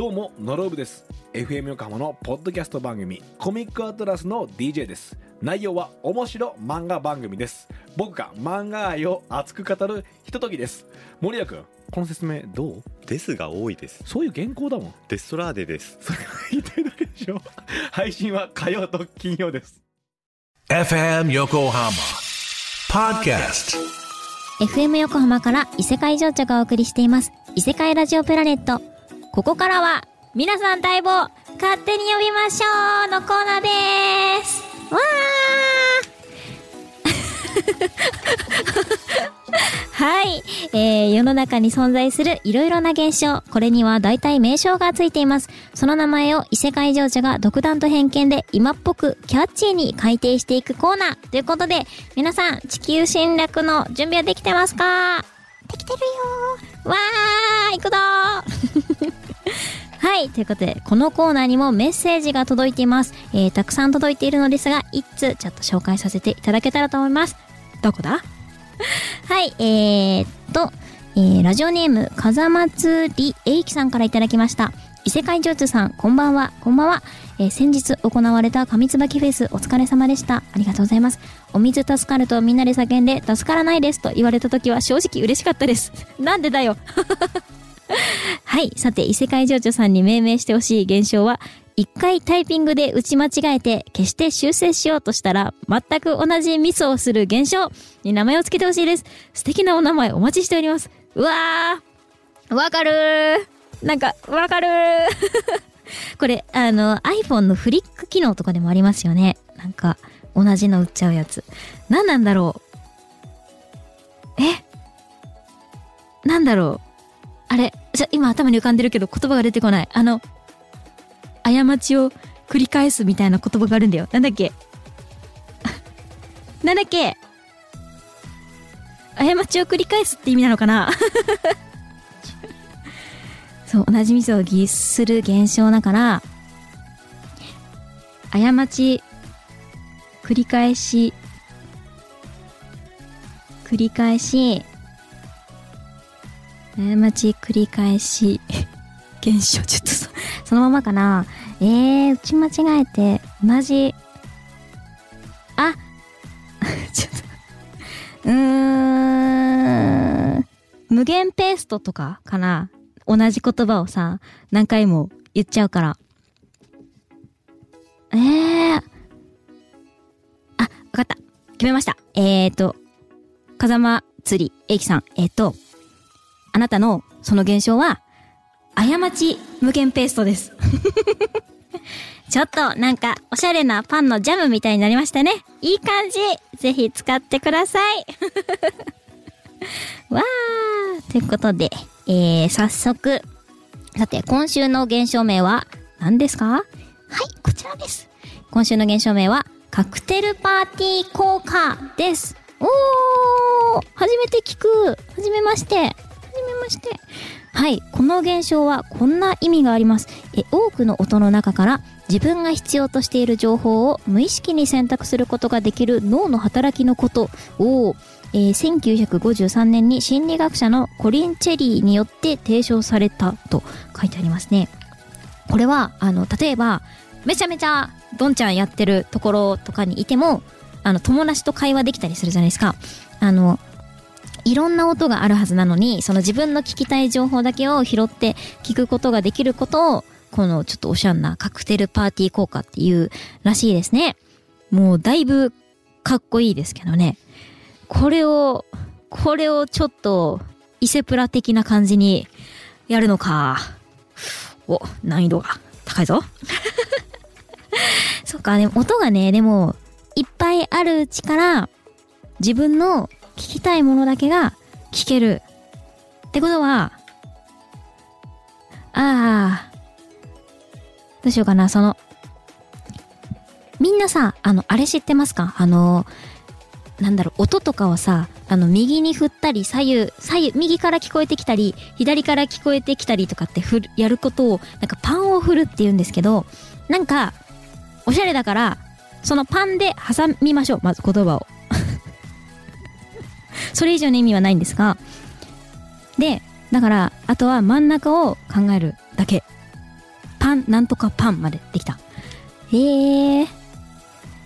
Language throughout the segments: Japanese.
どうもノロブです。FM 横浜のポッドキャスト番組コミックアトラスの DJ です。内容は面白漫画番組です。僕が漫画愛を熱く語るひとときです。森谷君この説明どう？ですが多いです。そういう原稿だもん。デストラーデです。それが 言いたいだけでしょ。配信は火曜と金曜です。FM Yokohama Podcast. FM 横浜から異世界情緒がお送りしています。異世界ラジオプラネットここからは皆さん待望勝手に呼びましょうのコーナーです。わー。はい、えー、世の中に存在するいろいろな現象これには大体名称がついています。その名前を異世界情緒が独断と偏見で今っぽくキャッチーに改定していくコーナーということで皆さん地球侵略の準備はできてますか？できてるよー。わー行くぞー はい。ということで、このコーナーにもメッセージが届いています。えー、たくさん届いているのですが、一通ちょっと紹介させていただけたらと思います。どこだ？はい。えー、っと、えー、ラジオネーム、風祭りえいきさんからいただきました。異世界情緒さん、こんばんは。こんばんは。えー先日行われた上椿フェスお疲れ様でした。ありがとうございます。お水助かるとみんなで叫んで、助からないですと言われた時は正直嬉しかったです。なんでだよ。はい。さて、異世界情緒さんに命名してほしい現象は、一回タイピングで打ち間違えて消して修正しようとしたら、全く同じミスをする現象に名前を付けてほしいです。素敵なお名前お待ちしております。うわーわかるーなんか、わかるー これ、あの、iPhone のフリック機能とかでもありますよね。なんか、同じの売っちゃうやつ。何なんだろうえ？なんだろうあれ、じゃ、今頭に浮かんでるけど言葉が出てこない。あの、過ちを繰り返すみたいな言葉があるんだよ。なんだっけ？なんだっけ？過ちを繰り返すって意味なのかな？そう、同じミスを偽する現象だから、過ち、繰り返し、繰り返し、過ち繰り返し、現象、ちょっとそそのままかな。えー、打ち間違えて、同じ、あちょっと、うーん、無限ペーストとかかな。同じ言葉をさ、何回も言っちゃうから。えー、あ、わかった。決めました。えーと、風間釣り、えいきさん、えーと、あなたのその現象は、過ち無限ペーストです。ちょっとなんかおしゃれなパンのジャムみたいになりましたね。いい感じ。ぜひ使ってください。わー。ということで、えー、早速。さて、今週の現象名は何ですか？はい、こちらです。今週の現象名は、カクテルパーティー効果です。おー初めて聞く。はじめまして。まして。はい、この現象はこんな意味があります。え多くの音の中から自分が必要としている情報を無意識に選択することができる脳の働きのことを、えー1953年に心理学者のコリン・チェリーによって提唱されたと書いてありますね。これは、あの、例えば、めちゃめちゃドンちゃんやってるところとかにいても、あの、友達と会話できたりするじゃないですか。あの、いろんな音があるはずなのに、その自分の聞きたい情報だけを拾って聞くことができることを、このちょっとおしゃんなカクテルパーティー効果っていうらしいですね。もうだいぶかっこいいですけどね。これを、これをちょっと伊勢プラ的な感じにやるのか。お、難易度が高いぞ。そっか、でも音がね、でも、いっぱいあるうちから、自分の聞きたいものだけが聞ける。ってことは、ああ、どうしようかな、その、みんなさ、あの、あれ知ってますか？あの、なんだろう、音とかをさ、あの、右に振ったり、左右、左右、右から聞こえてきたり、左から聞こえてきたりとかって振る、やることを、なんかパンを振るって言うんですけど、なんか、おしゃれだから、そのパンで挟みましょう、まず言葉を。それ以上の意味はないんですが、で、だから、あとは真ん中を考えるだけ。パン、なんとかパンまでできた。へえ。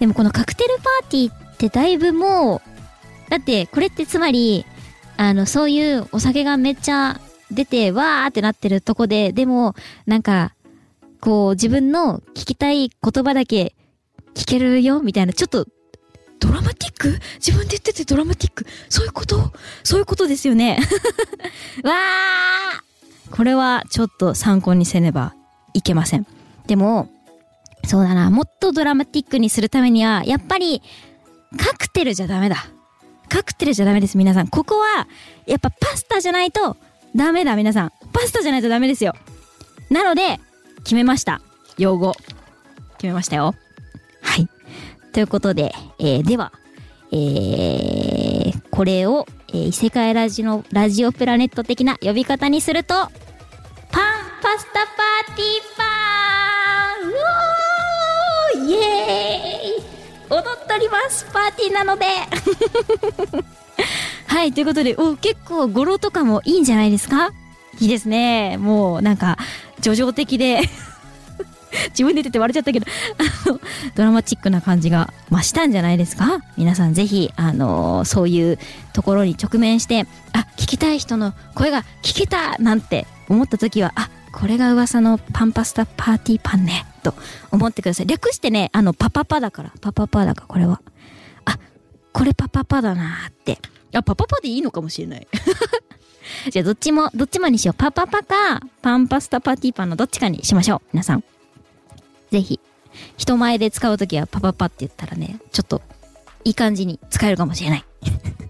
でもこのカクテルパーティーってだいぶもう、だってこれってつまり、あの、そういうお酒がめっちゃ出て、わーってなってるとこで、でも、なんか、こう自分の聞きたい言葉だけ聞けるよみたいな、ちょっと、ドラマティック？自分で言っててドラマティック？そういうこと？そういうことですよね。わーこれはちょっと参考にせねばいけません。でも、そうだな、もっとドラマティックにするためには、やっぱり、カクテルじゃダメだ。カクテルじゃダメです、皆さん。ここは、やっぱパスタじゃないとダメだ、皆さん。パスタじゃないとダメですよ。なので、決めました。用語。決めましたよ。ということで、えー、では、えー、これを、えー、異世界ラジオ、ラジオプラネット的な呼び方にすると、パンパスタパーティーパンうおーイエーイ踊っておりますパーティーなので。はい、ということで、お結構語呂とかもいいんじゃないですか？いいですね。もうなんか、叙情的で。自分で言ってて笑っちゃったけどあの、ドラマチックな感じが増したんじゃないですか？皆さんぜひ、あのーそういうところに直面して、あ、聞きたい人の声が聞けたなんて思った時は、あ、これが噂のパンパスタパーティーパンね、と思ってください。略してね、あの、パパパだから、パパパだから、これは。あ、これパパパだなーって。あ、パパパでいいのかもしれない。じゃあどっちも、どっちもにしよう。パパパか、パンパスタパーティーパンのどっちかにしましょう。皆さん。ぜひ、人前で使うときはパパパって言ったらね、ちょっと、いい感じに使えるかもしれない。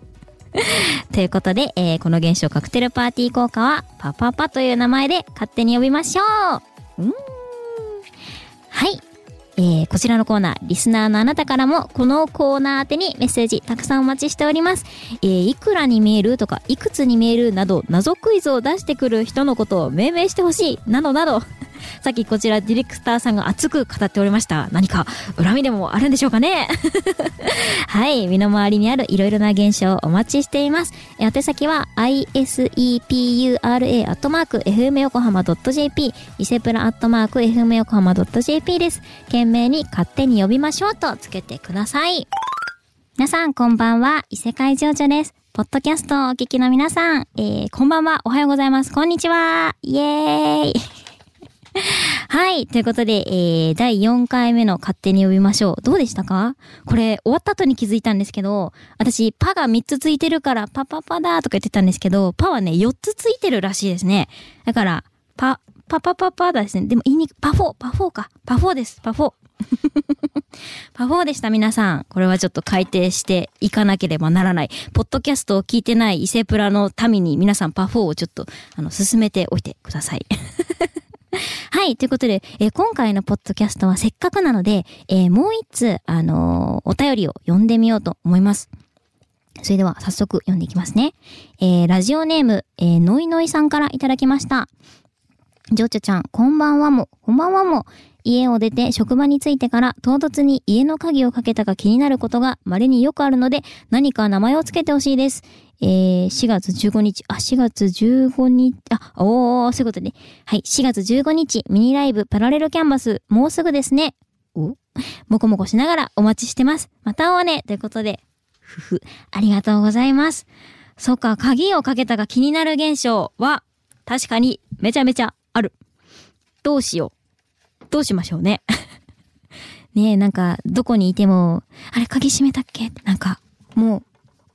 ということで、えーこの現象カクテルパーティー効果は、パパパという名前で勝手に呼びましょううーん。はい。こちらのコーナー、リスナーのあなたからも、このコーナー宛てにメッセージたくさんお待ちしております。えーいくらに見えるとか、いくつに見えるなど、謎クイズを出してくる人のことを命名してほしい、などなど、さっきこちらディレクターさんが熱く語っておりました。何か恨みでもあるんでしょうかね？はい。身の回りにあるいろいろな現象をお待ちしています。え宛先は isepura.fmyokohama.jp 伊勢プラ .fmyokohama.jp です。懸命に勝手に呼びましょうとつけてください。皆さんこんばんは。異世界情緒です。ポッドキャストをお聞きの皆さん、えー、こんばんは。おはようございます。こんにちは。イエーイ。はい。ということで、えー、第4回目の勝手に呼びましょう。どうでしたか？これ、終わった後に気づいたんですけど、私、パが3つついてるから、パパパだとか言ってたんですけど、パはね、4つついてるらしいですね。だから、パ、パパパパだですね。でも言いにくい、パフォー、パフォーか。パフォーです。パフォー。パフォーでした皆さん。これはちょっと改定していかなければならない。ポッドキャストを聞いてない伊勢プラの民に皆さんパフォーをちょっと、あの、進めておいてください。はい。ということで、えー今回のポッドキャストはせっかくなので、えーもう一つ、あのーお便りを読んでみようと思います。それでは早速読んでいきますね。えーラジオネーム、えーのいのいさんからいただきました。ジョチョちゃん、こんばんはも、こんばんはも。家を出て職場に着いてから唐突に家の鍵をかけたか気になることが稀によくあるので何か名前をつけてほしいです。えー、4月15日、あ、4月15日、あ、おー、そういうことね。はい、4月15日、ミニライブパラレルキャンバス、もうすぐですね。おもこもこしながらお待ちしてます。また会おうねということで、ふふ、ありがとうございます。そうか、鍵をかけたが気になる現象は、確かにめちゃめちゃある。どうしよう。どうしましょうね。ねえ、なんか、どこにいても、あれ、鍵閉めたっけ？ってなんか、もう、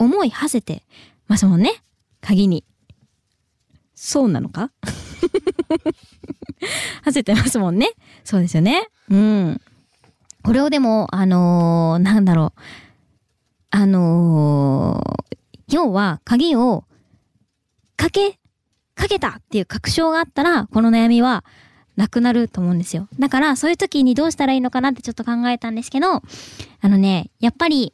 思い馳せてますもんね。鍵に。そうなのか？馳せてますもんね。そうですよね。うん。これをでも、あのーなんだろう。あのー要は、鍵を、かけ、かけたっていう確証があったら、この悩みは、なくなると思うんですよ。だから、そういう時にどうしたらいいのかなってちょっと考えたんですけど、あのね、やっぱり、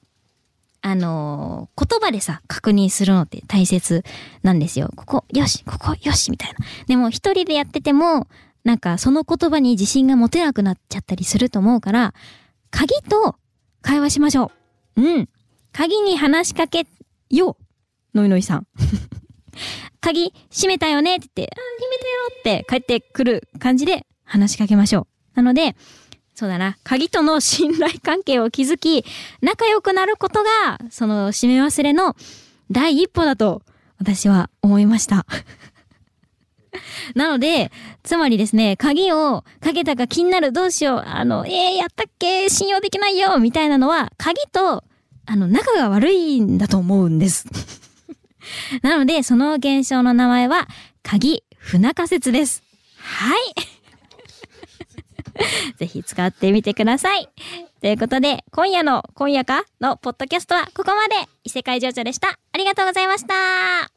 あのー言葉でさ、確認するのって大切なんですよ。ここ、よし、ここ、よし、みたいな。でも、一人でやってても、なんか、その言葉に自信が持てなくなっちゃったりすると思うから、鍵と会話しましょう。うん。鍵に話しかけよう。のいのいさん。鍵閉めたよねって言って、あ、閉めたよって帰ってくる感じで話しかけましょう。なので、そうだな、鍵との信頼関係を築き、仲良くなることが、その締め忘れの第一歩だと、私は思いました。なので、つまりですね、鍵をかけたか気になるどうしよう、あの、えー、やったっけ？信用できないよみたいなのは、鍵と、あの、仲が悪いんだと思うんです。なので、その現象の名前は、鍵船仮説です。はい。ぜひ使ってみてください。ということで、今夜の、今夜か？のポッドキャストはここまで。異世界情緒でした。ありがとうございました。